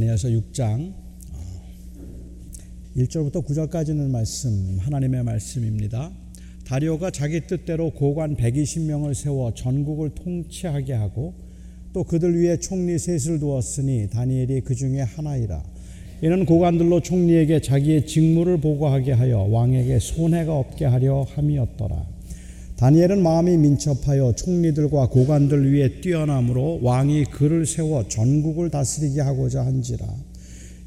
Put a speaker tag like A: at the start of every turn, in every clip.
A: 다니엘서 6장 1절부터 어, 9절까지는 말씀 하나님의 말씀입니다. 다리오가 자기 뜻대로 고관 120명을 세워 전국을 통치하게 하고 또 그들 위에 총리 셋을 두었으니 다니엘이 그 중에 하나이라. 이는 고관들로 총리에게 자기의 직무를 보고하게 하여 왕에게 손해가 없게 하려 함이었더라. 다니엘은 마음이 민첩하여 총리들과 고관들 위에 뛰어남으로 왕이 그를 세워 전국을 다스리게 하고자 한지라.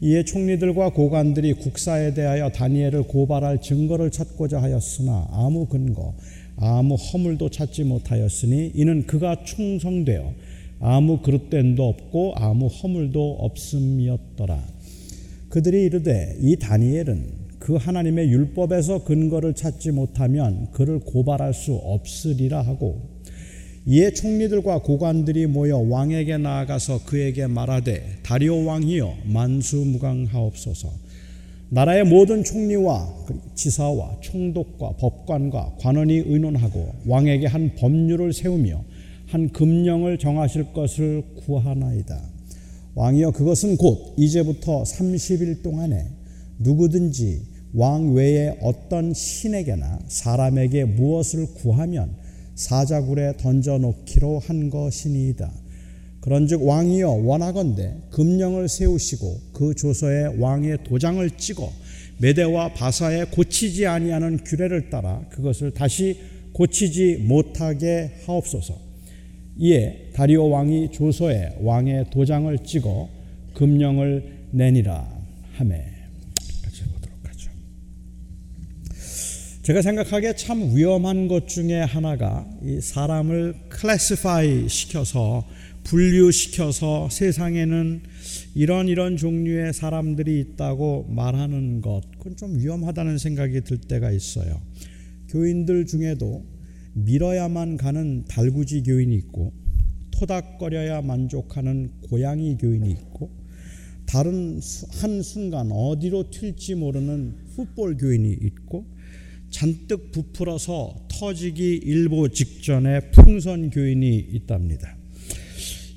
A: 이에 총리들과 고관들이 국사에 대하여 다니엘을 고발할 증거를 찾고자 하였으나 아무 근거, 아무 허물도 찾지 못하였으니 이는 그가 충성되어 아무 그릇됨도 없고 아무 허물도 없음이었더라. 그들이 이르되 이 다니엘은 그 하나님의 율법에서 근거를 찾지 못하면 그를 고발할 수 없으리라 하고 이에 총리들과 고관들이 모여 왕에게 나아가서 그에게 말하되 다리오 왕이여 만수무강하옵소서 나라의 모든 총리와 지사와 총독과 법관과 관원이 의논하고 왕에게 한 법률을 세우며 한 금령을 정하실 것을 구하나이다. 왕이여 그것은 곧 이제부터 30일 동안에 누구든지 왕 외에 어떤 신에게나 사람에게 무엇을 구하면 사자굴에 던져 놓기로 한 것이니이다. 그런즉 왕이여 원하건대 금령을 세우시고 그 조서에 왕의 도장을 찍어 메대와 바사에 고치지 아니하는 규례를 따라 그것을 다시 고치지 못하게 하옵소서. 이에 다리오 왕이 조서에 왕의 도장을 찍어 금령을 내니라 하매 제가 생각하기에 참 위험한 것 중에 하나가 이 사람을 클래시파이 시켜서 분류시켜서 세상에는 이런 이런 종류의 사람들이 있다고 말하는 것, 그건 좀 위험하다는 생각이 들 때가 있어요. 교인들 중에도 밀어야만 가는 달구지 교인이 있고, 토닥거려야 만족하는 고양이 교인이 있고, 다른 한 순간 어디로 튈지 모르는 풋볼 교인이 있고, 잔뜩 부풀어서 터지기 일보 직전에 풍선 교인이 있답니다.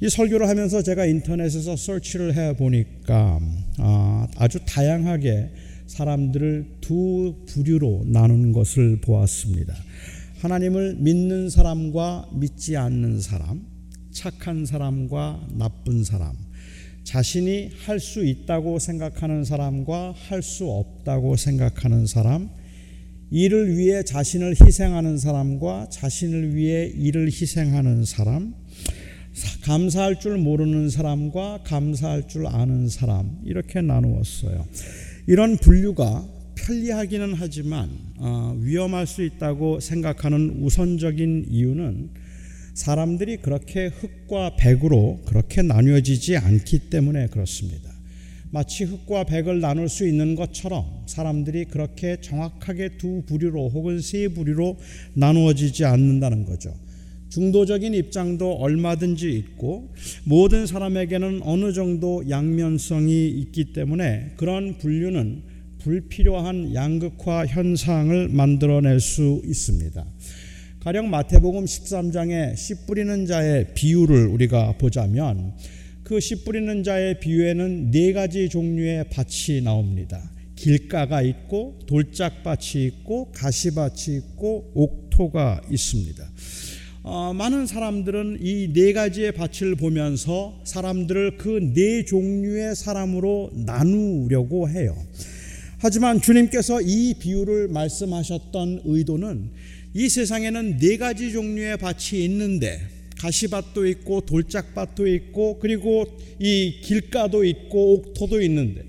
A: 이 설교를 하면서 제가 인터넷에서 서치를 해 보니까 아, 아주 다양하게 사람들을 두 부류로 나누는 것을 보았습니다. 하나님을 믿는 사람과 믿지 않는 사람, 착한 사람과 나쁜 사람, 자신이 할 수 있다고 생각하는 사람과 할 수 없다고 생각하는 사람, 이를 위해 자신을 희생하는 사람과 자신을 위해 이를 희생하는 사람, 감사할 줄 모르는 사람과 감사할 줄 아는 사람 이렇게 나누었어요. 이런 분류가 편리하기는 하지만 어, 위험할 수 있다고 생각하는 우선적인 이유는 사람들이 그렇게 흑과 백으로 그렇게 나뉘어지지 않기 때문에 그렇습니다. 마치 흑과 백을 나눌 수 있는 것처럼 사람들이 그렇게 정확하게 두 부류로 혹은 세 부류로 나누어지지 않는다는 거죠. 중도적인 입장도 얼마든지 있고 모든 사람에게는 어느 정도 양면성이 있기 때문에 그런 분류는 불필요한 양극화 현상을 만들어낼 수 있습니다. 가령 마태복음 13장에 씨 뿌리는 자의 비유를 우리가 보자면 그 씨 뿌리는 자의 비유에는 네 가지 종류의 밭이 나옵니다. 길가가 있고 돌짝밭이 있고 가시밭이 있고 옥토가 있습니다. 어, 많은 사람들은 이 네 가지의 밭을 보면서 사람들을 그 네 종류의 사람으로 나누려고 해요. 하지만 주님께서 이 비유를 말씀하셨던 의도는 이 세상에는 네 가지 종류의 밭이 있는데 가시밭도 있고 돌짝밭도 있고 그리고 이 길가도 있고 옥토도 있는데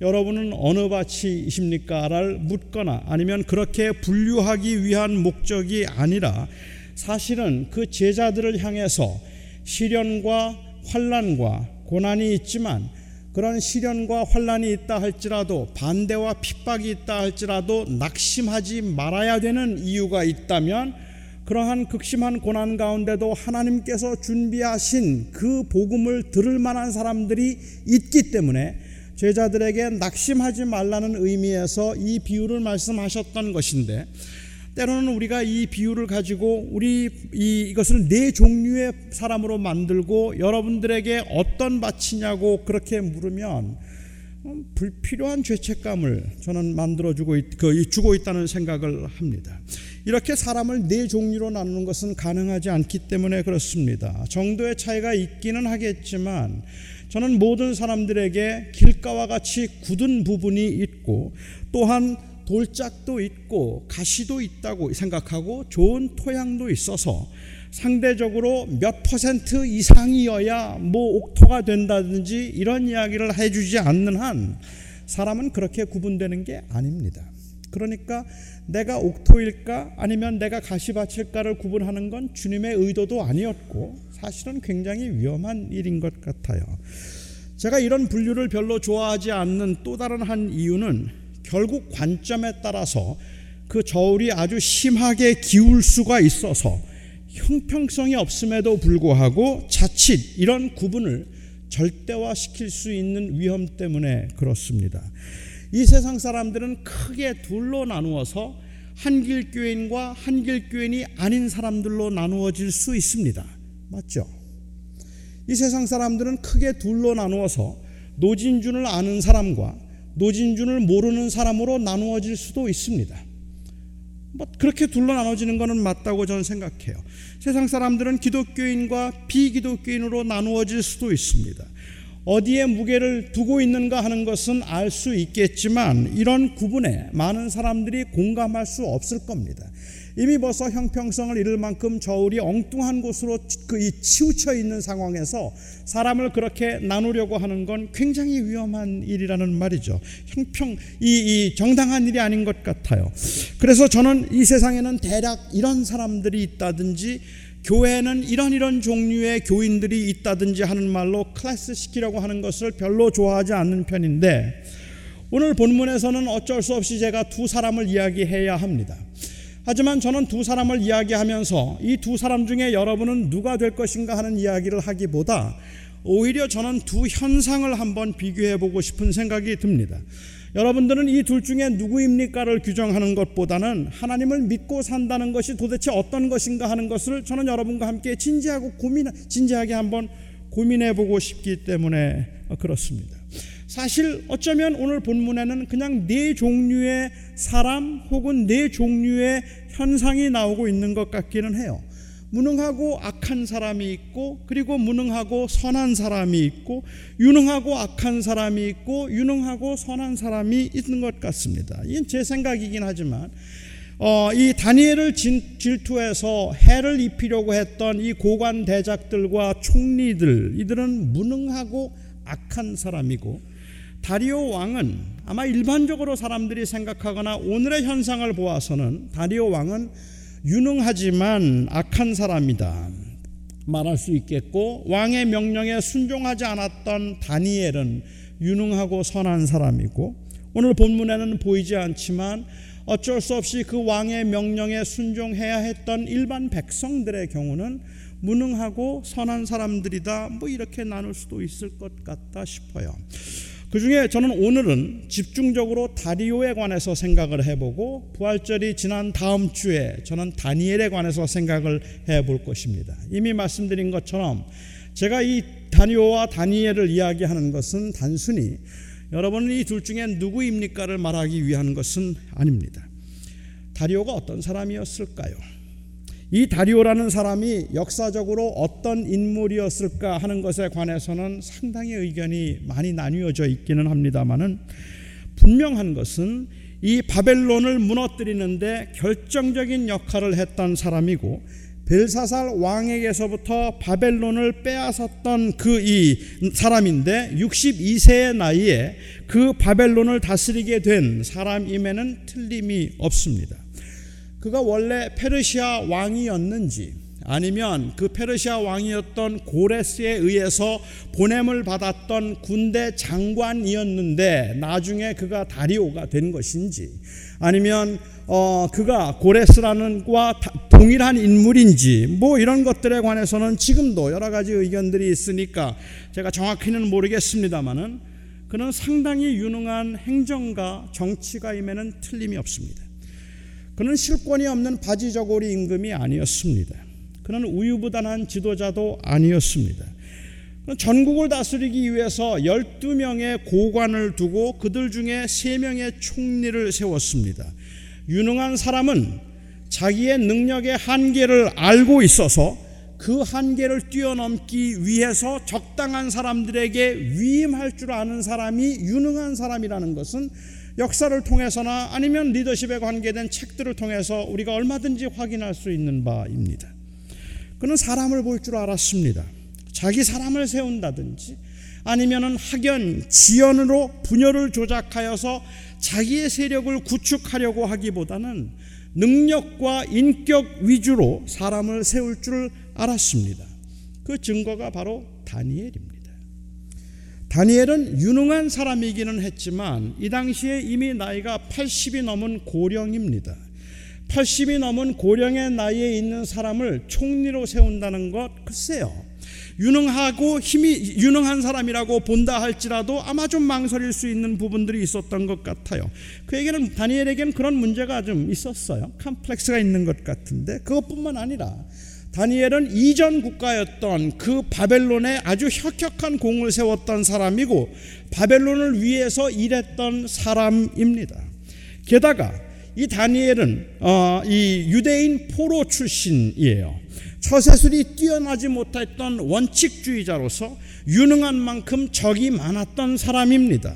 A: 여러분은 어느 밭이십니까를 묻거나 아니면 그렇게 분류하기 위한 목적이 아니라 사실은 그 제자들을 향해서 시련과 환란과 고난이 있지만 그런 시련과 환란이 있다 할지라도 반대와 핍박이 있다 할지라도 낙심하지 말아야 되는 이유가 있다면 그러한 극심한 고난 가운데도 하나님께서 준비하신 그 복음을 들을 만한 사람들이 있기 때문에 제자들에게 낙심하지 말라는 의미에서 이 비유를 말씀하셨던 것인데 때로는 우리가 이 비유를 가지고 우리 이, 이것을 네 종류의 사람으로 만들고 여러분들에게 어떤 밭이냐고 그렇게 물으면 음, 불필요한 죄책감을 저는 만들어주고 있, 그, 주고 있다는 생각을 합니다. 이렇게 사람을 네 종류로 나누는 것은 가능하지 않기 때문에 그렇습니다. 정도의 차이가 있기는 하겠지만 저는 모든 사람들에게 길가와 같이 굳은 부분이 있고 또한 돌짝도 있고 가시도 있다고 생각하고 좋은 토양도 있어서 상대적으로 몇 퍼센트 이상이어야 뭐 옥토가 된다든지 이런 이야기를 해주지 않는 한 사람은 그렇게 구분되는 게 아닙니다. 그러니까 내가 옥토일까 아니면 내가 가시밭일까를 구분하는 건 주님의 의도도 아니었고 사실은 굉장히 위험한 일인 것 같아요. 제가 이런 분류를 별로 좋아하지 않는 또 다른 한 이유는 결국 관점에 따라서 그 저울이 아주 심하게 기울 수가 있어서 형평성이 없음에도 불구하고 자칫 이런 구분을 절대화시킬 수 있는 위험 때문에 그렇습니다. 이 세상 사람들은 크게 둘로 나누어서 한길교인과 한길교인이 아닌 사람들로 나누어질 수 있습니다. 맞죠? 이 세상 사람들은 크게 둘로 나누어서 노진준을 아는 사람과 노진준을 모르는 사람으로 나누어질 수도 있습니다. 뭐 그렇게 둘로 나눠지는 것은 맞다고 저는 생각해요. 세상 사람들은 기독교인과 비기독교인으로 나누어질 수도 있습니다. 어디에 무게를 두고 있는가 하는 것은 알 수 있겠지만 이런 구분에 많은 사람들이 공감할 수 없을 겁니다. 이미 벌써 형평성을 잃을 만큼 저울이 엉뚱한 곳으로 그 치우쳐 있는 상황에서 사람을 그렇게 나누려고 하는 건 굉장히 위험한 일이라는 말이죠. 형평 이, 이 정당한 일이 아닌 것 같아요. 그래서 저는 이 세상에는 대략 이런 사람들이 있다든지 교회는 이런 이런 종류의 교인들이 있다든지 하는 말로 클래스 시키려고 하는 것을 별로 좋아하지 않는 편인데 오늘 본문에서는 어쩔 수 없이 제가 두 사람을 이야기해야 합니다. 하지만 저는 두 사람을 이야기하면서 이 두 사람 중에 여러분은 누가 될 것인가 하는 이야기를 하기보다 오히려 저는 두 현상을 한번 비교해 보고 싶은 생각이 듭니다. 여러분들은 이 둘 중에 누구입니까를 규정하는 것보다는 하나님을 믿고 산다는 것이 도대체 어떤 것인가 하는 것을 저는 여러분과 함께 진지하고 고민 진지하게 한번 고민해 보고 싶기 때문에 그렇습니다. 사실 어쩌면 오늘 본문에는 그냥 네 종류의 사람 혹은 네 종류의 현상이 나오고 있는 것 같기는 해요. 무능하고 악한 사람이 있고 그리고 무능하고 선한 사람이 있고 유능하고 악한 사람이 있고 유능하고 선한 사람이 있는 것 같습니다. 이건 제 생각이긴 하지만 어, 이 다니엘을 질투해서 해를 입히려고 했던 이 고관 대작들과 총리들 이들은 무능하고 악한 사람이고 다리오 왕은 아마 일반적으로 사람들이 생각하거나 오늘의 현상을 보아서는 다리오 왕은 유능하지만 악한 사람이다. 말할 수 있겠고 왕의 명령에 순종하지 않았던 다니엘은 유능하고 선한 사람이고 오늘 본문에는 보이지 않지만 어쩔 수 없이 그 왕의 명령에 순종해야 했던 일반 백성들의 경우는 무능하고 선한 사람들이다. 뭐 이렇게 나눌 수도 있을 것 같다 싶어요. 그 중에 저는 오늘은 집중적으로 다리오에 관해서 생각을 해보고 부활절이 지난 다음 주에 저는 다니엘에 관해서 생각을 해볼 것입니다. 이미 말씀드린 것처럼 제가 이 다니오와 다니엘을 이야기하는 것은 단순히 여러분은 이 둘 중에 누구입니까를 말하기 위한 것은 아닙니다. 다리오가 어떤 사람이었을까요? 이 다리오라는 사람이 역사적으로 어떤 인물이었을까 하는 것에 관해서는 상당히 의견이 많이 나뉘어져 있기는 합니다만은 분명한 것은 이 바벨론을 무너뜨리는데 결정적인 역할을 했던 사람이고 벨사살 왕에게서부터 바벨론을 빼앗았던 그 이 사람인데 62세의 나이에 그 바벨론을 다스리게 된 사람임에는 틀림이 없습니다. 그가 원래 페르시아 왕이었는지 아니면 그 페르시아 왕이었던 고레스에 의해서 보냄을 받았던 군대 장관이었는데 나중에 그가 다리오가 된 것인지 아니면 어 그가 고레스라는 과 동일한 인물인지 뭐 이런 것들에 관해서는 지금도 여러 가지 의견들이 있으니까 제가 정확히는 모르겠습니다만은 그는 상당히 유능한 행정가 정치가임에는 틀림이 없습니다. 그는 실권이 없는 바지 저고리 임금이 아니었습니다. 그는 우유부단한 지도자도 아니었습니다. 전국을 다스리기 위해서 12명의 고관을 두고 그들 중에 3명의 총리를 세웠습니다. 유능한 사람은 자기의 능력의 한계를 알고 있어서 그 한계를 뛰어넘기 위해서 적당한 사람들에게 위임할 줄 아는 사람이 유능한 사람이라는 것은 역사를 통해서나 아니면 리더십에 관계된 책들을 통해서 우리가 얼마든지 확인할 수 있는 바입니다. 그는 사람을 볼 줄 알았습니다. 자기 사람을 세운다든지 아니면은 학연, 지연으로 분열을 조작하여서 자기의 세력을 구축하려고 하기보다는 능력과 인격 위주로 사람을 세울 줄 알았습니다. 그 증거가 바로 다니엘입니다. 다니엘은 유능한 사람이기는 했지만 이 당시에 이미 나이가 80이 넘은 고령입니다. 80이 넘은 고령의 나이에 있는 사람을 총리로 세운다는 것 글쎄요. 유능하고 힘이 유능한 사람이라고 본다 할지라도 아마 좀 망설일 수 있는 부분들이 있었던 것 같아요. 그에게는 다니엘에게는 그런 문제가 좀 있었어요. 컴플렉스가 있는 것 같은데 그것뿐만 아니라 다니엘은 이전 국가였던 그 바벨론에 아주 혁혁한 공을 세웠던 사람이고 바벨론을 위해서 일했던 사람입니다. 게다가 이 다니엘은 어, 이 유대인 포로 출신이에요. 처세술이 뛰어나지 못했던 원칙주의자로서 유능한 만큼 적이 많았던 사람입니다.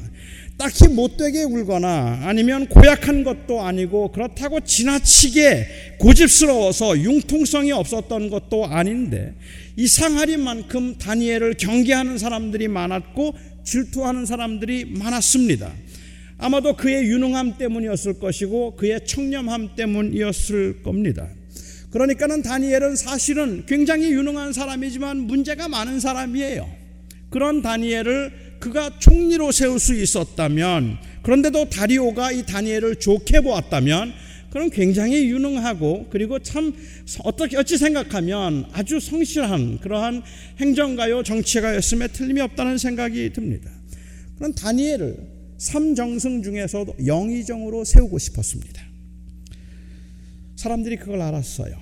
A: 딱히 못되게 굴거나 아니면 고약한 것도 아니고 그렇다고 지나치게 고집스러워서 융통성이 없었던 것도 아닌데 이 상하리만큼 다니엘을 경계하는 사람들이 많았고 질투하는 사람들이 많았습니다. 아마도 그의 유능함 때문이었을 것이고 그의 청렴함 때문이었을 겁니다. 그러니까는 다니엘은 사실은 굉장히 유능한 사람이지만 문제가 많은 사람이에요. 그런 다니엘을 그가 총리로 세울 수 있었다면 그런데도 다리오가 이 다니엘을 좋게 보았다면 그럼 굉장히 유능하고 그리고 참 어떻게 어찌 생각하면 아주 성실한 그러한 행정가요 정치가였음에 틀림이 없다는 생각이 듭니다. 그런 다니엘을 삼정승 중에서도 영의정으로 세우고 싶었습니다. 사람들이 그걸 알았어요.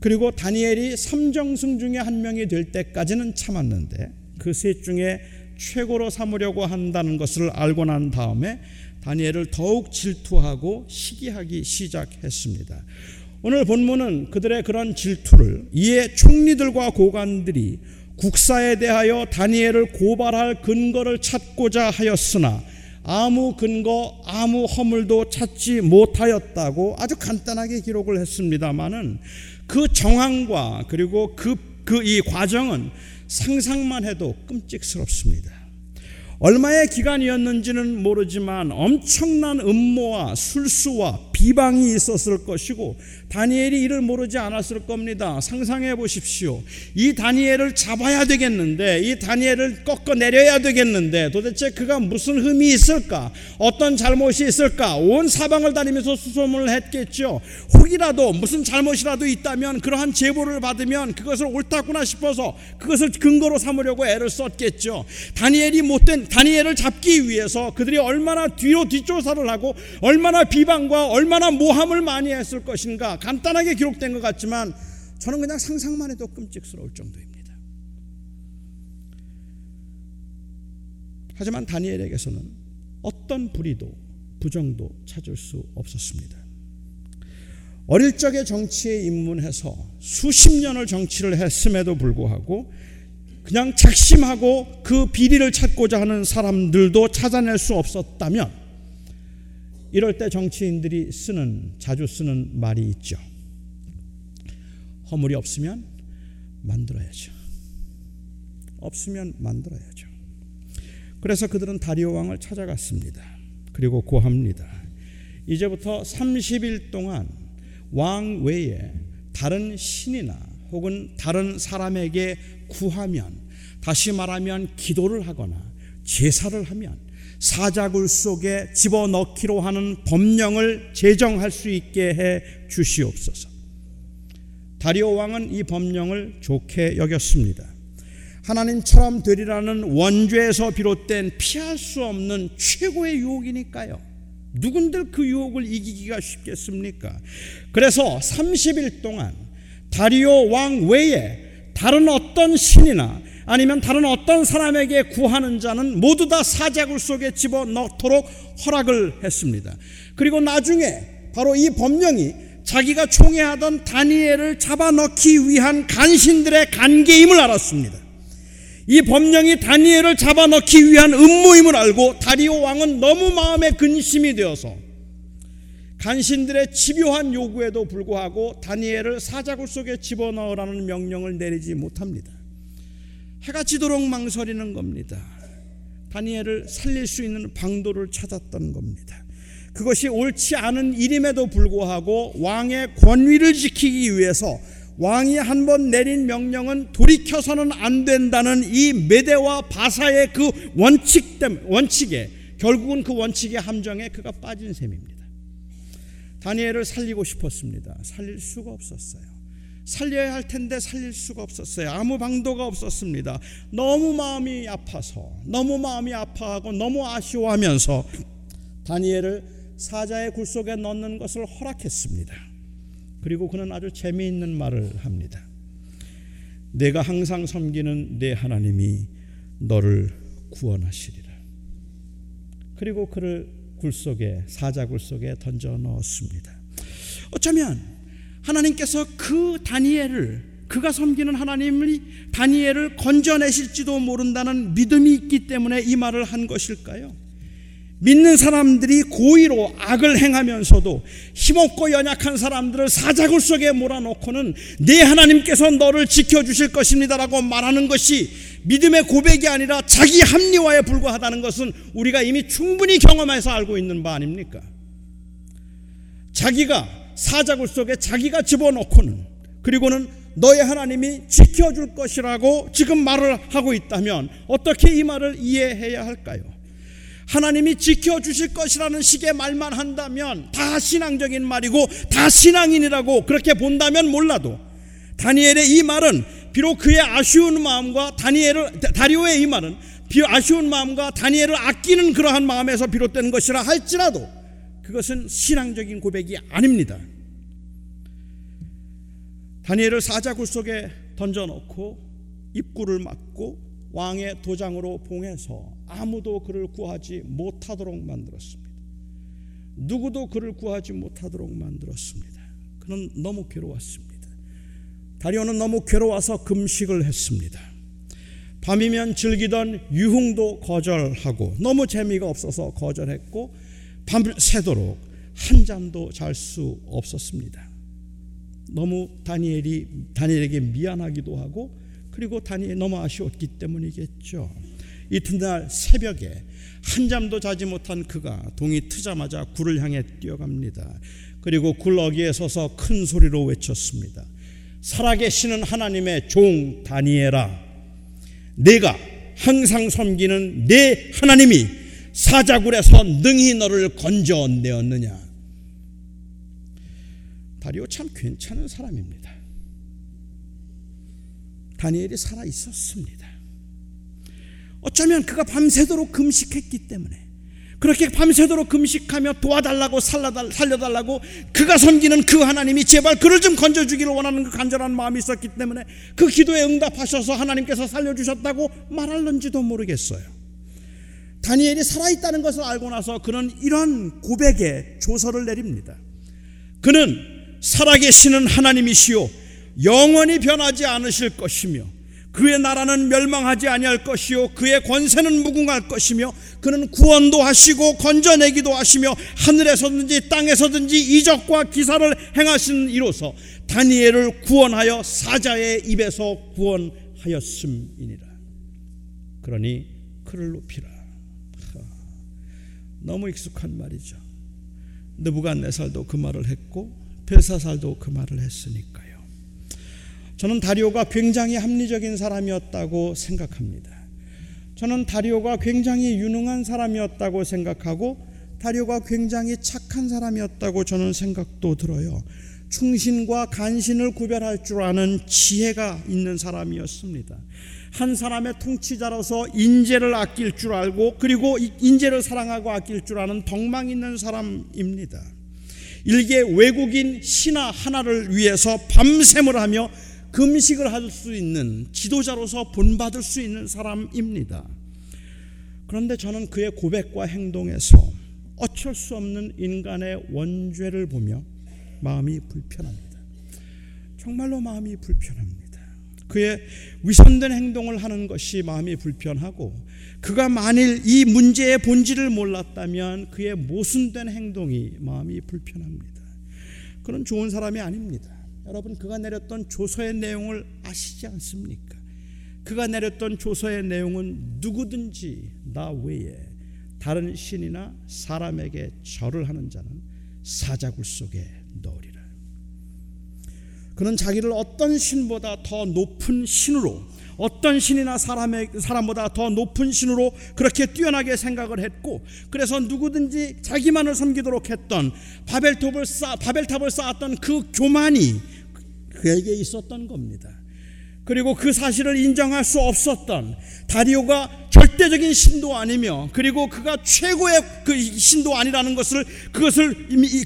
A: 그리고 다니엘이 삼정승 중에 한 명이 될 때까지는 참았는데 그 셋 중에 최고로 삼으려고 한다는 것을 알고 난 다음에 다니엘을 더욱 질투하고 시기하기 시작했습니다. 오늘 본문은 그들의 그런 질투를 이에 총리들과 고관들이 국사에 대하여 다니엘을 고발할 근거를 찾고자 하였으나 아무 근거, 아무 허물도 찾지 못하였다고 아주 간단하게 기록을 했습니다만은 그 정황과 그리고 그, 그 이 과정은 상상만 해도 끔찍스럽습니다. 얼마의 기간이었는지는 모르지만 엄청난 음모와 술수와 비방이 있었을 것이고 다니엘이 이를 모르지 않았을 겁니다. 상상해 보십시오. 이 다니엘을 잡아야 되겠는데 이 다니엘을 꺾어 내려야 되겠는데 도대체 그가 무슨 흠이 있을까? 어떤 잘못이 있을까? 온 사방을 다니면서 수소문을 했겠죠. 혹이라도 무슨 잘못이라도 있다면 그러한 제보를 받으면 그것을 옳다구나 싶어서 그것을 근거로 삼으려고 애를 썼겠죠. 다니엘이 못된 다니엘을 잡기 위해서 그들이 얼마나 뒤로 뒷조사를 하고 얼마나 비방과 얼마나 얼마나 모함을 많이 했을 것인가 간단하게 기록된 것 같지만 저는 그냥 상상만 해도 끔찍스러울 정도입니다. 하지만 다니엘에게서는 어떤 불의도 부정도 찾을 수 없었습니다. 어릴 적에 정치에 입문해서 수십 년을 정치를 했음에도 불구하고 그냥 작심하고 그 비리를 찾고자 하는 사람들도 찾아낼 수 없었다면 이럴 때 정치인들이 쓰는 자주 쓰는 말이 있죠. 허물이 없으면 만들어야죠. 없으면 만들어야죠. 그래서 그들은 다리오 왕을 찾아갔습니다. 그리고 고합니다. 이제부터 30일 동안 왕 외에 다른 신이나 혹은 다른 사람에게 구하면 다시 말하면 기도를 하거나 제사를 하면 사자굴 속에 집어넣기로 하는 법령을 제정할 수 있게 해 주시옵소서. 다리오 왕은 이 법령을 좋게 여겼습니다. 하나님처럼 되리라는 원죄에서 비롯된 피할 수 없는 최고의 유혹이니까요. 누군들 그 유혹을 이기기가 쉽겠습니까? 그래서 30일 동안 다리오 왕 외에 다른 어떤 신이나 아니면 다른 어떤 사람에게 구하는 자는 모두 다 사자굴 속에 집어 넣도록 허락을 했습니다. 그리고 나중에 바로 이 법령이 자기가 총애하던 다니엘을 잡아넣기 위한 간신들의 관계임을 알았습니다. 이 법령이 다니엘을 잡아넣기 위한 음모임을 알고 다리오 왕은 너무 마음에 근심이 되어서 간신들의 집요한 요구에도 불구하고 다니엘을 사자굴 속에 집어넣으라는 명령을 내리지 못합니다. 해가 지도록 망설이는 겁니다. 다니엘을 살릴 수 있는 방도를 찾았던 겁니다. 그것이 옳지 않은 일임에도 불구하고 왕의 권위를 지키기 위해서 왕이 한 번 내린 명령은 돌이켜서는 안 된다는 이 메대와 바사의 그 원칙 때 원칙에 결국은 그 원칙의 함정에 그가 빠진 셈입니다. 다니엘을 살리고 싶었습니다. 살릴 수가 없었어요. 살려야 할 텐데 살릴 수가 없었어요. 아무 방도가 없었습니다. 너무 마음이 아파서, 너무 마음이 아파하고 너무 아쉬워하면서 다니엘을 사자의 굴 속에 넣는 것을 허락했습니다. 그리고 그는 아주 재미있는 말을 합니다. 내가 항상 섬기는 내 하나님이 너를 구원하시리라. 그리고 그를 굴 속에 사자 굴 속에 던져 넣었습니다. 어쩌면 하나님께서 그 다니엘을 그가 섬기는 하나님이 다니엘을 건져내실지도 모른다는 믿음이 있기 때문에 이 말을 한 것일까요? 믿는 사람들이 고의로 악을 행하면서도 힘없고 연약한 사람들을 사자굴 속에 몰아놓고는 내 하나님께서 너를 지켜주실 것입니다라고 말하는 것이 믿음의 고백이 아니라 자기 합리화에 불과하다는 것은 우리가 이미 충분히 경험해서 알고 있는 바 아닙니까? 자기가 사자굴 속에 자기가 집어넣고는 그리고는 너의 하나님이 지켜줄 것이라고 지금 말을 하고 있다면 어떻게 이 말을 이해해야 할까요? 하나님이 지켜주실 것이라는 식의 말만 한다면 다 신앙적인 말이고 다 신앙인이라고 그렇게 본다면 몰라도 다니엘의 이 말은 비록 그의 아쉬운 마음과 다니엘을 다리오의 이 말은 아쉬운 마음과 다니엘을 아끼는 그러한 마음에서 비롯된 것이라 할지라도 그것은 신앙적인 고백이 아닙니다. 다니엘을 사자 굴 속에 던져놓고 입구를 막고 왕의 도장으로 봉해서 아무도 그를 구하지 못하도록 만들었습니다. 누구도 그를 구하지 못하도록 만들었습니다. 그는 너무 괴로웠습니다. 다리오는 너무 괴로워서 금식을 했습니다. 밤이면 즐기던 유흥도 거절하고 너무 재미가 없어서 거절했고 밤새도록 한 잠도 잘 수 없었습니다. 너무 다니엘이 다니엘에게 미안하기도 하고 그리고 다니엘 너무 아쉬웠기 때문이겠죠. 이튿날 새벽에 한잠도 자지 못한 그가 동이 트자마자 굴을 향해 뛰어갑니다. 그리고 굴 어기에 서서 큰 소리로 외쳤습니다. 살아계시는 하나님의 종 다니엘아, 내가 항상 섬기는 내 하나님이 사자굴에서 능히 너를 건져내었느냐. 다리오 참 괜찮은 사람입니다. 다니엘이 살아 있었습니다. 어쩌면 그가 밤새도록 금식했기 때문에 그렇게 밤새도록 금식하며 도와달라고 살려달라고 그가 섬기는 그 하나님이 제발 그를 좀 건져주기를 원하는 그 간절한 마음이 있었기 때문에 그 기도에 응답하셔서 하나님께서 살려주셨다고 말할는지도 모르겠어요. 다니엘이 살아있다는 것을 알고 나서 그는 이런 고백에 조서를 내립니다. 그는 살아계시는 하나님이시요 영원히 변하지 않으실 것이며 그의 나라는 멸망하지 아니할 것이요 그의 권세는 무궁할 것이며 그는 구원도 하시고 건져내기도 하시며 하늘에서든지 땅에서든지 이적과 기사를 행하신 이로서 다니엘을 구원하여 사자의 입에서 구원하였음이니라. 그러니 그를 높이라. 너무 익숙한 말이죠. 느부갓네살도 그 말을 했고 벨사살도 그 말을 했으니까. 저는 다리오가 굉장히 합리적인 사람이었다고 생각합니다. 저는 다리오가 굉장히 유능한 사람이었다고 생각하고 다리오가 굉장히 착한 사람이었다고 저는 생각도 들어요. 충신과 간신을 구별할 줄 아는 지혜가 있는 사람이었습니다. 한 사람의 통치자로서 인재를 아낄 줄 알고 그리고 인재를 사랑하고 아낄 줄 아는 덕망 있는 사람입니다. 일개 외국인 신하 하나를 위해서 밤샘을 하며 금식을 할 수 있는 지도자로서 본받을 수 있는 사람입니다. 그런데 저는 그의 고백과 행동에서 어쩔 수 없는 인간의 원죄를 보며 마음이 불편합니다. 정말로 마음이 불편합니다. 그의 위선된 행동을 하는 것이 마음이 불편하고 그가 만일 이 문제의 본질을 몰랐다면 그의 모순된 행동이 마음이 불편합니다. 그런 좋은 사람이 아닙니다. 여러분 그가 내렸던 조서의 내용을 아시지 않습니까? 그가 내렸던 조서의 내용은 누구든지 나 외에 다른 신이나 사람에게 절을 하는 자는 사자굴 속에 넣으리라. 그는 자기를 어떤 신보다 더 높은 신으로 어떤 신이나 사람의 사람보다 더 높은 신으로 그렇게 뛰어나게 생각을 했고 그래서 누구든지 자기만을 섬기도록 했던 바벨탑을 쌓 바벨탑을 쌓았던 그 교만이 그에게 있었던 겁니다. 그리고 그 사실을 인정할 수 없었던 다리오가 절대적인 신도 아니며 그리고 그가 최고의 그 신도 아니라는 것을 그것을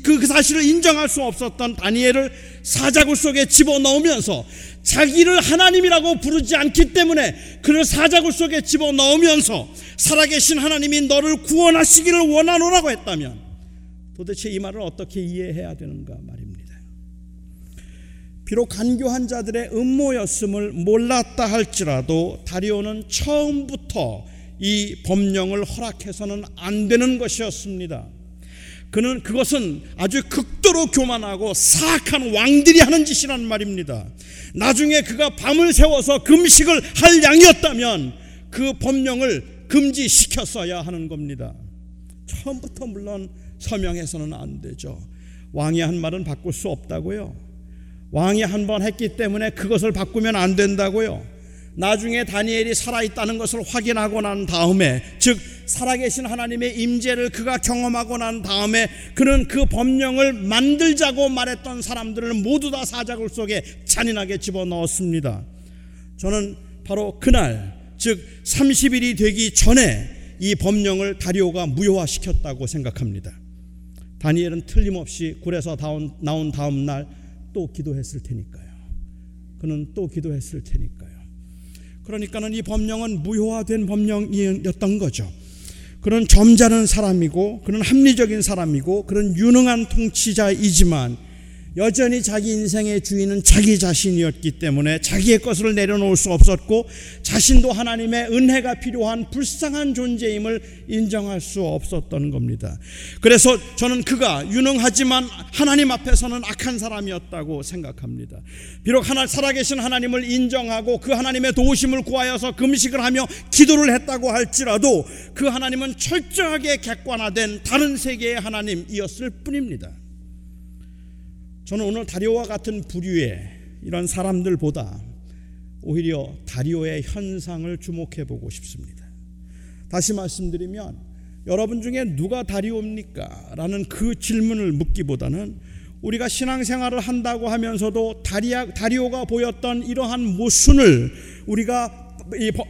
A: 그, 그 사실을 인정할 수 없었던 다니엘을 사자굴 속에 집어넣으면서 자기를 하나님이라고 부르지 않기 때문에 그를 사자굴 속에 집어넣으면서 살아계신 하나님이 너를 구원하시기를 원하노라고 했다면 도대체 이 말을 어떻게 이해해야 되는가 말입니다. 비록 간교한 자들의 음모였음을 몰랐다 할지라도 다리오는 처음부터 이 법령을 허락해서는 안 되는 것이었습니다. 그는 그것은 아주 극도로 교만하고 사악한 왕들이 하는 짓이란 말입니다. 나중에 그가 밤을 세워서 금식을 할 양이었다면 그 법령을 금지시켰어야 하는 겁니다. 처음부터 물론 서명해서는 안 되죠. 왕이 한 말은 바꿀 수 없다고요. 왕이 한 번 했기 때문에 그것을 바꾸면 안 된다고요. 나중에 다니엘이 살아있다는 것을 확인하고 난 다음에 즉 살아계신 하나님의 임재를 그가 경험하고 난 다음에 그는 그 법령을 만들자고 말했던 사람들을 모두 다 사자굴 속에 잔인하게 집어넣었습니다. 저는 바로 그날 즉 30일이 되기 전에 이 법령을 다리오가 무효화시켰다고 생각합니다. 다니엘은 틀림없이 굴에서 나온 다음 날 또 기도했을 테니까요. 그는 또 기도했을 테니까요. 그러니까는 이 법령은 무효화된 법령이었던 거죠. 그는 점잖은 사람이고 그는 합리적인 사람이고 그런 유능한 통치자이지만 여전히 자기 인생의 주인은 자기 자신이었기 때문에 자기의 것을 내려놓을 수 없었고 자신도 하나님의 은혜가 필요한 불쌍한 존재임을 인정할 수 없었던 겁니다. 그래서 저는 그가 유능하지만 하나님 앞에서는 악한 사람이었다고 생각합니다. 비록 하나 살아계신 하나님을 인정하고 그 하나님의 도우심을 구하여서 금식을 하며 기도를 했다고 할지라도 그 하나님은 철저하게 객관화된 다른 세계의 하나님이었을 뿐입니다. 저는 오늘 다리오와 같은 부류의 이런 사람들보다 오히려 다리오의 현상을 주목해 보고 싶습니다. 다시 말씀드리면 여러분 중에 누가 다리오입니까? 라는 그 질문을 묻기보다는 우리가 신앙생활을 한다고 하면서도 다리아, 다리오가 보였던 이러한 모순을 우리가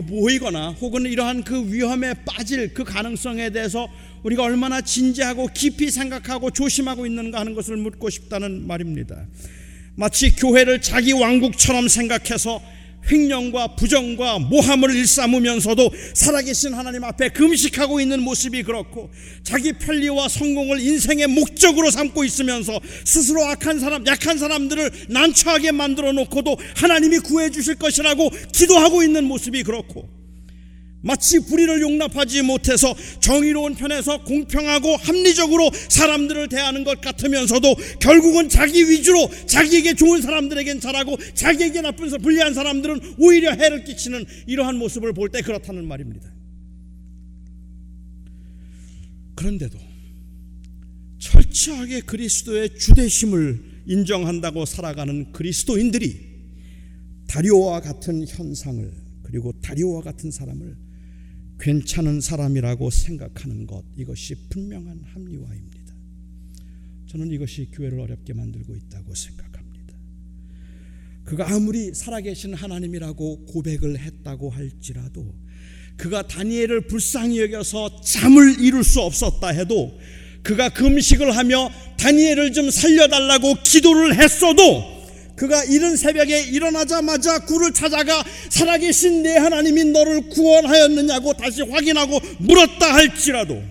A: 보이거나 혹은 이러한 그 위험에 빠질 그 가능성에 대해서 우리가 얼마나 진지하고 깊이 생각하고 조심하고 있는가 하는 것을 묻고 싶다는 말입니다. 마치 교회를 자기 왕국처럼 생각해서 횡령과 부정과 모함을 일삼으면서도 살아계신 하나님 앞에 금식하고 있는 모습이 그렇고 자기 편리와 성공을 인생의 목적으로 삼고 있으면서 스스로 악한 사람, 약한 사람들을 난처하게 만들어 놓고도 하나님이 구해 주실 것이라고 기도하고 있는 모습이 그렇고 마치 불의를 용납하지 못해서 정의로운 편에서 공평하고 합리적으로 사람들을 대하는 것 같으면서도 결국은 자기 위주로 자기에게 좋은 사람들에겐 잘하고 자기에게 나쁜 불리한 사람들은 오히려 해를 끼치는 이러한 모습을 볼 때 그렇다는 말입니다. 그런데도 철저하게 그리스도의 주대심을 인정한다고 살아가는 그리스도인들이 다리오와 같은 현상을 그리고 다리오와 같은 사람을 괜찮은 사람이라고 생각하는 것 이것이 분명한 합리화입니다. 저는 이것이 교회를 어렵게 만들고 있다고 생각합니다. 그가 아무리 살아계신 하나님이라고 고백을 했다고 할지라도 그가 다니엘을 불쌍히 여겨서 잠을 이룰 수 없었다 해도 그가 금식을 하며 다니엘을 좀 살려달라고 기도를 했어도 그가 이른 새벽에 일어나자마자 굴을 찾아가 살아계신 내 하나님이 너를 구원하였느냐고 다시 확인하고 물었다 할지라도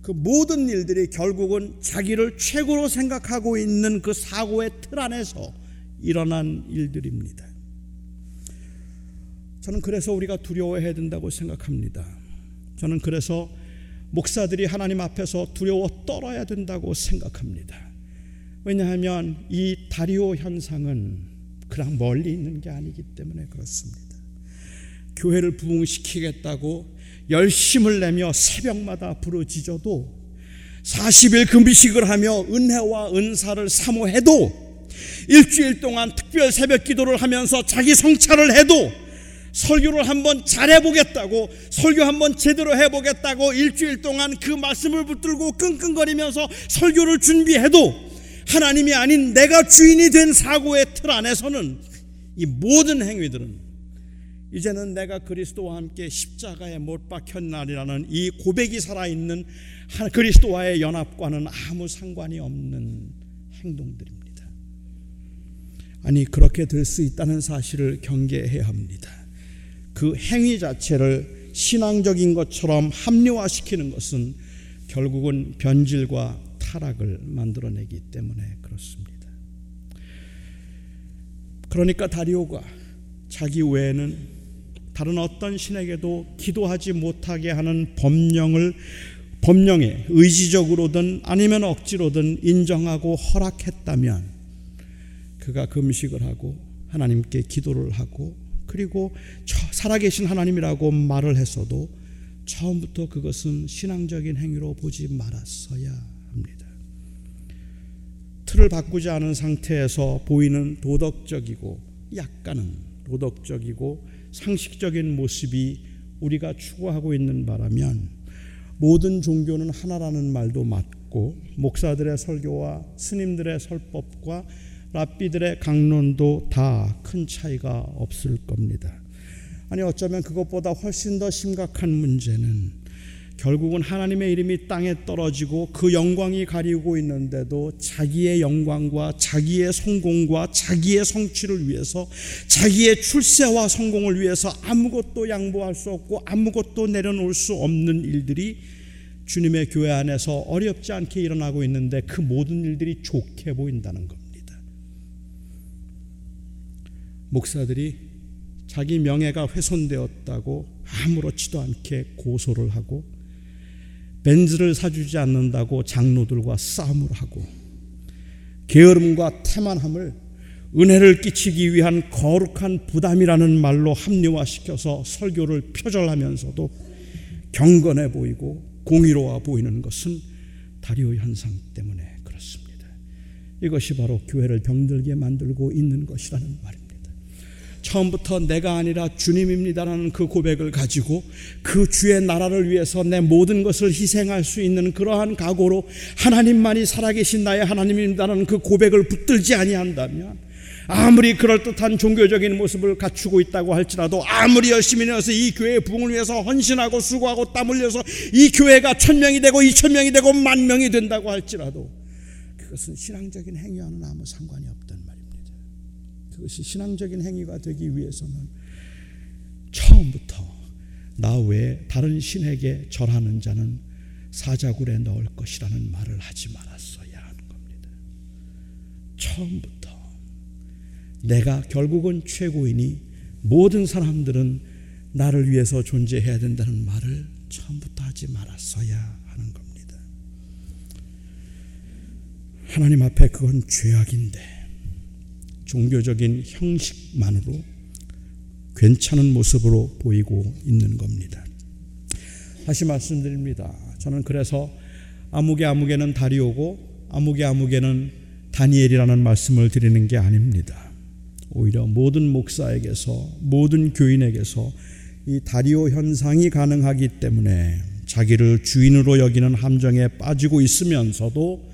A: 그 모든 일들이 결국은 자기를 최고로 생각하고 있는 그 사고의 틀 안에서 일어난 일들입니다. 저는 그래서 우리가 두려워해야 된다고 생각합니다. 저는 그래서 목사들이 하나님 앞에서 두려워 떨어야 된다고 생각합니다. 왜냐하면 이 다리오 현상은 그냥 멀리 있는 게 아니기 때문에 그렇습니다. 교회를 부흥시키겠다고 열심을 내며 새벽마다 부르짖어도 40일 금비식을 하며 은혜와 은사를 사모해도 일주일 동안 특별 새벽 기도를 하면서 자기 성찰을 해도 설교를 한번 잘해보겠다고 설교 한번 제대로 해보겠다고 일주일 동안 그 말씀을 붙들고 끙끙거리면서 설교를 준비해도 하나님이 아닌 내가 주인이 된 사고의 틀 안에서는 이 모든 행위들은 이제는 내가 그리스도와 함께 십자가에 못 박혔나리라는 이 고백이 살아있는 그리스도와의 연합과는 아무 상관이 없는 행동들입니다. 아니, 그렇게 될 수 있다는 사실을 경계해야 합니다. 그 행위 자체를 신앙적인 것처럼 합리화시키는 것은 결국은 변질과 타락을 만들어내기 때문에 그렇습니다. 그러니까 다리오가 자기 외에는 다른 어떤 신에게도 기도하지 못하게 하는 법령을 법령에 의지적으로든 아니면 억지로든 인정하고 허락했다면 그가 금식을 하고 하나님께 기도를 하고 그리고 살아계신 하나님이라고 말을 했어도 처음부터 그것은 신앙적인 행위로 보지 말았어야 틀을 바꾸지 않은 상태에서 보이는 도덕적이고 약간은 도덕적이고 상식적인 모습이 우리가 추구하고 있는 바라면 모든 종교는 하나라는 말도 맞고 목사들의 설교와 스님들의 설법과 랍비들의 강론도 다 큰 차이가 없을 겁니다. 아니 어쩌면 그것보다 훨씬 더 심각한 문제는 결국은 하나님의 이름이 땅에 떨어지고 그 영광이 가리고 있는데도 자기의 영광과 자기의 성공과 자기의 성취를 위해서 자기의 출세와 성공을 위해서 아무것도 양보할 수 없고 아무것도 내려놓을 수 없는 일들이 주님의 교회 안에서 어렵지 않게 일어나고 있는데 그 모든 일들이 좋게 보인다는 겁니다. 목사들이 자기 명예가 훼손되었다고 아무렇지도 않게 고소를 하고 벤즈를 사주지 않는다고 장로들과 싸움을 하고 게으름과 태만함을 은혜를 끼치기 위한 거룩한 부담이라는 말로 합리화시켜서 설교를 표절하면서도 경건해 보이고 공의로워 보이는 것은 다리오 현상 때문에 그렇습니다. 이것이 바로 교회를 병들게 만들고 있는 것이라는 말입니다. 처음부터 내가 아니라 주님입니다라는 그 고백을 가지고 그 주의 나라를 위해서 내 모든 것을 희생할 수 있는 그러한 각오로 하나님만이 살아계신 나의 하나님입니다라는 그 고백을 붙들지 아니한다면 아무리 그럴듯한 종교적인 모습을 갖추고 있다고 할지라도 아무리 열심히 내어서 이 교회의 부흥을 위해서 헌신하고 수고하고 땀 흘려서 이 교회가 천 명이 되고 이천 명이 되고 만 명이 된다고 할지라도 그것은 신앙적인 행위와는 아무 상관이 없다. 그것이 신앙적인 행위가 되기 위해서는 처음부터 나 외에 다른 신에게 절하는 자는 사자굴에 넣을 것이라는 말을 하지 말았어야 하는 겁니다. 처음부터 내가 결국은 최고이니 모든 사람들은 나를 위해서 존재해야 된다는 말을 처음부터 하지 말았어야 하는 겁니다. 하나님 앞에 그건 죄악인데 종교적인 형식만으로 괜찮은 모습으로 보이고 있는 겁니다. 다시 말씀드립니다. 저는 그래서 아무개 아무개는 다리오고 아무개 아무개는 다니엘이라는 말씀을 드리는 게 아닙니다. 오히려 모든 목사에게서 모든 교인에게서 이 다리오 현상이 가능하기 때문에 자기를 주인으로 여기는 함정에 빠지고 있으면서도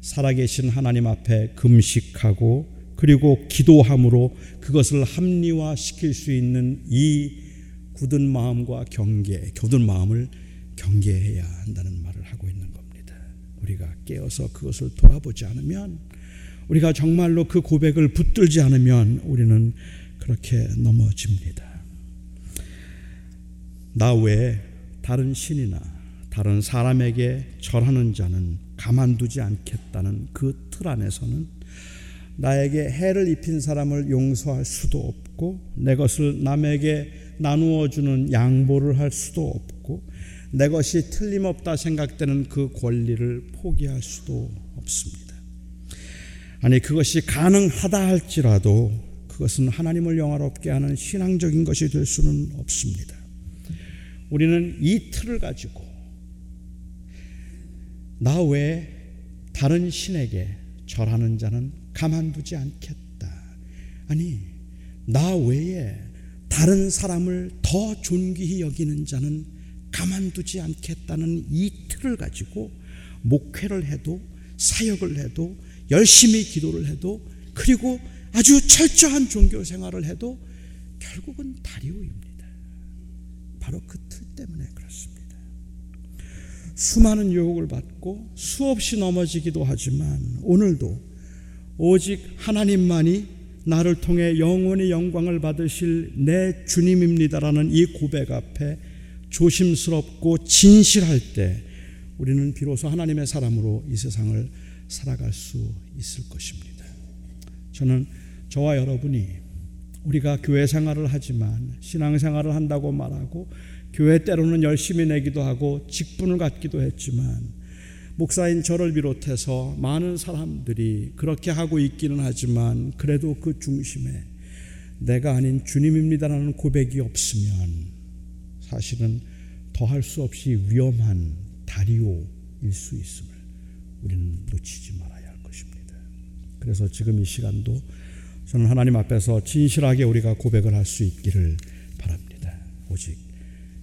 A: 살아계신 하나님 앞에 금식하고 그리고 기도함으로 그것을 합리화시킬 수 있는 이 굳은 마음과 경계, 교든 마음을 경계해야 한다는 말을 하고 있는 겁니다. 우리가 깨어서 그것을 돌아보지 않으면 우리가 정말로 그 고백을 붙들지 않으면 우리는 그렇게 넘어집니다. 나 외에 다른 신이나 다른 사람에게 절하는 자는 가만두지 않겠다는 그 틀 안에서는 나에게 해를 입힌 사람을 용서할 수도 없고 내 것을 남에게 나누어 주는 양보를 할 수도 없고 내 것이 틀림없다 생각되는 그 권리를 포기할 수도 없습니다. 아니 그것이 가능하다 할지라도 그것은 하나님을 영화롭게 하는 신앙적인 것이 될 수는 없습니다. 우리는 이 틀을 가지고 나 외에 다른 신에게 절하는 자는 가만두지 않겠다. 아니, 나 외에 다른 사람을 더 존귀히 여기는 자는 가만두지 않겠다는 이 틀을 가지고 목회를 해도 사역을 해도 열심히 기도를 해도 그리고 아주 철저한 종교 생활을 해도 결국은 다리오입니다. 바로 그 틀 때문에 그렇습니다. 수많은 유혹을 받고 수없이 넘어지기도 하지만 오늘도 오직 하나님만이 나를 통해 영원히 영광을 받으실 내 주님입니다라는 이 고백 앞에 조심스럽고 진실할 때 우리는 비로소 하나님의 사람으로 이 세상을 살아갈 수 있을 것입니다. 저는 저와 여러분이 우리가 교회 생활을 하지만 신앙 생활을 한다고 말하고 교회 때로는 열심히 내기도 하고 직분을 갖기도 했지만 목사인 저를 비롯해서 많은 사람들이 그렇게 하고 있기는 하지만 그래도 그 중심에 내가 아닌 주님입니다라는 고백이 없으면 사실은 더할 수 없이 위험한 다리오일 수 있음을 우리는 놓치지 말아야 할 것입니다. 그래서 지금 이 시간도 저는 하나님 앞에서 진실하게 우리가 고백을 할 수 있기를 바랍니다. 오직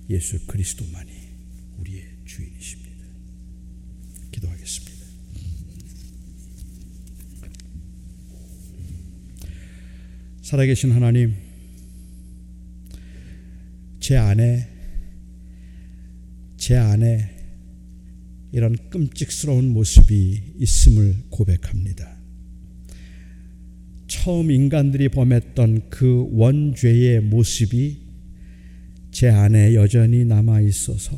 A: 예수 그리스도만이 우리의 주인이십니다. 살아계신 하나님, 제 안에, 제 안에 이런 끔찍스러운 모습이 있음을 고백합니다. 처음 인간들이 범했던 그 원죄의 모습이 제 안에 여전히 남아 있어서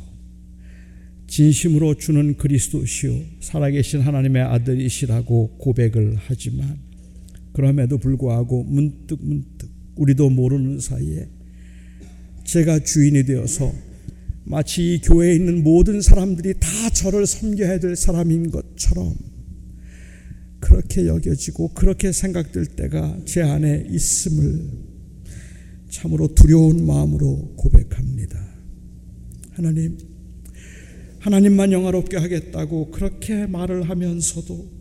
A: 진심으로 주는 그리스도시요 살아계신 하나님의 아들이시라고 고백을 하지만 그럼에도 불구하고 문득 문득 우리도 모르는 사이에 제가 주인이 되어서 마치 이 교회에 있는 모든 사람들이 다 저를 섬겨야 될 사람인 것처럼 그렇게 여겨지고 그렇게 생각될 때가 제 안에 있음을 참으로 두려운 마음으로 고백합니다. 하나님, 하나님만 영화롭게 하겠다고 그렇게 말을 하면서도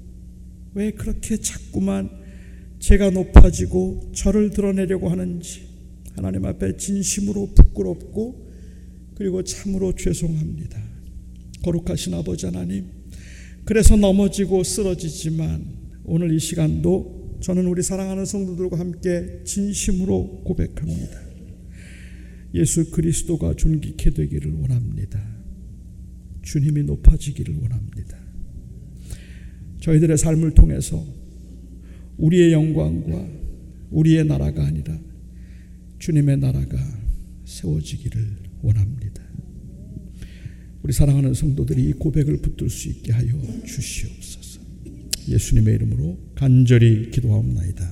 A: 왜 그렇게 자꾸만 제가 높아지고 저를 드러내려고 하는지 하나님 앞에 진심으로 부끄럽고 그리고 참으로 죄송합니다. 거룩하신 아버지 하나님, 그래서 넘어지고 쓰러지지만 오늘 이 시간도 저는 우리 사랑하는 성도들과 함께 진심으로 고백합니다. 예수 그리스도가 존귀케 되기를 원합니다. 주님이 높아지기를 원합니다. 저희들의 삶을 통해서 우리의 영광과 우리의 나라가 아니라 주님의 나라가 세워지기를 원합니다. 우리 사랑하는 성도들이 이 고백을 붙들 수 있게 하여 주시옵소서. 예수님의 이름으로 간절히 기도하옵나이다.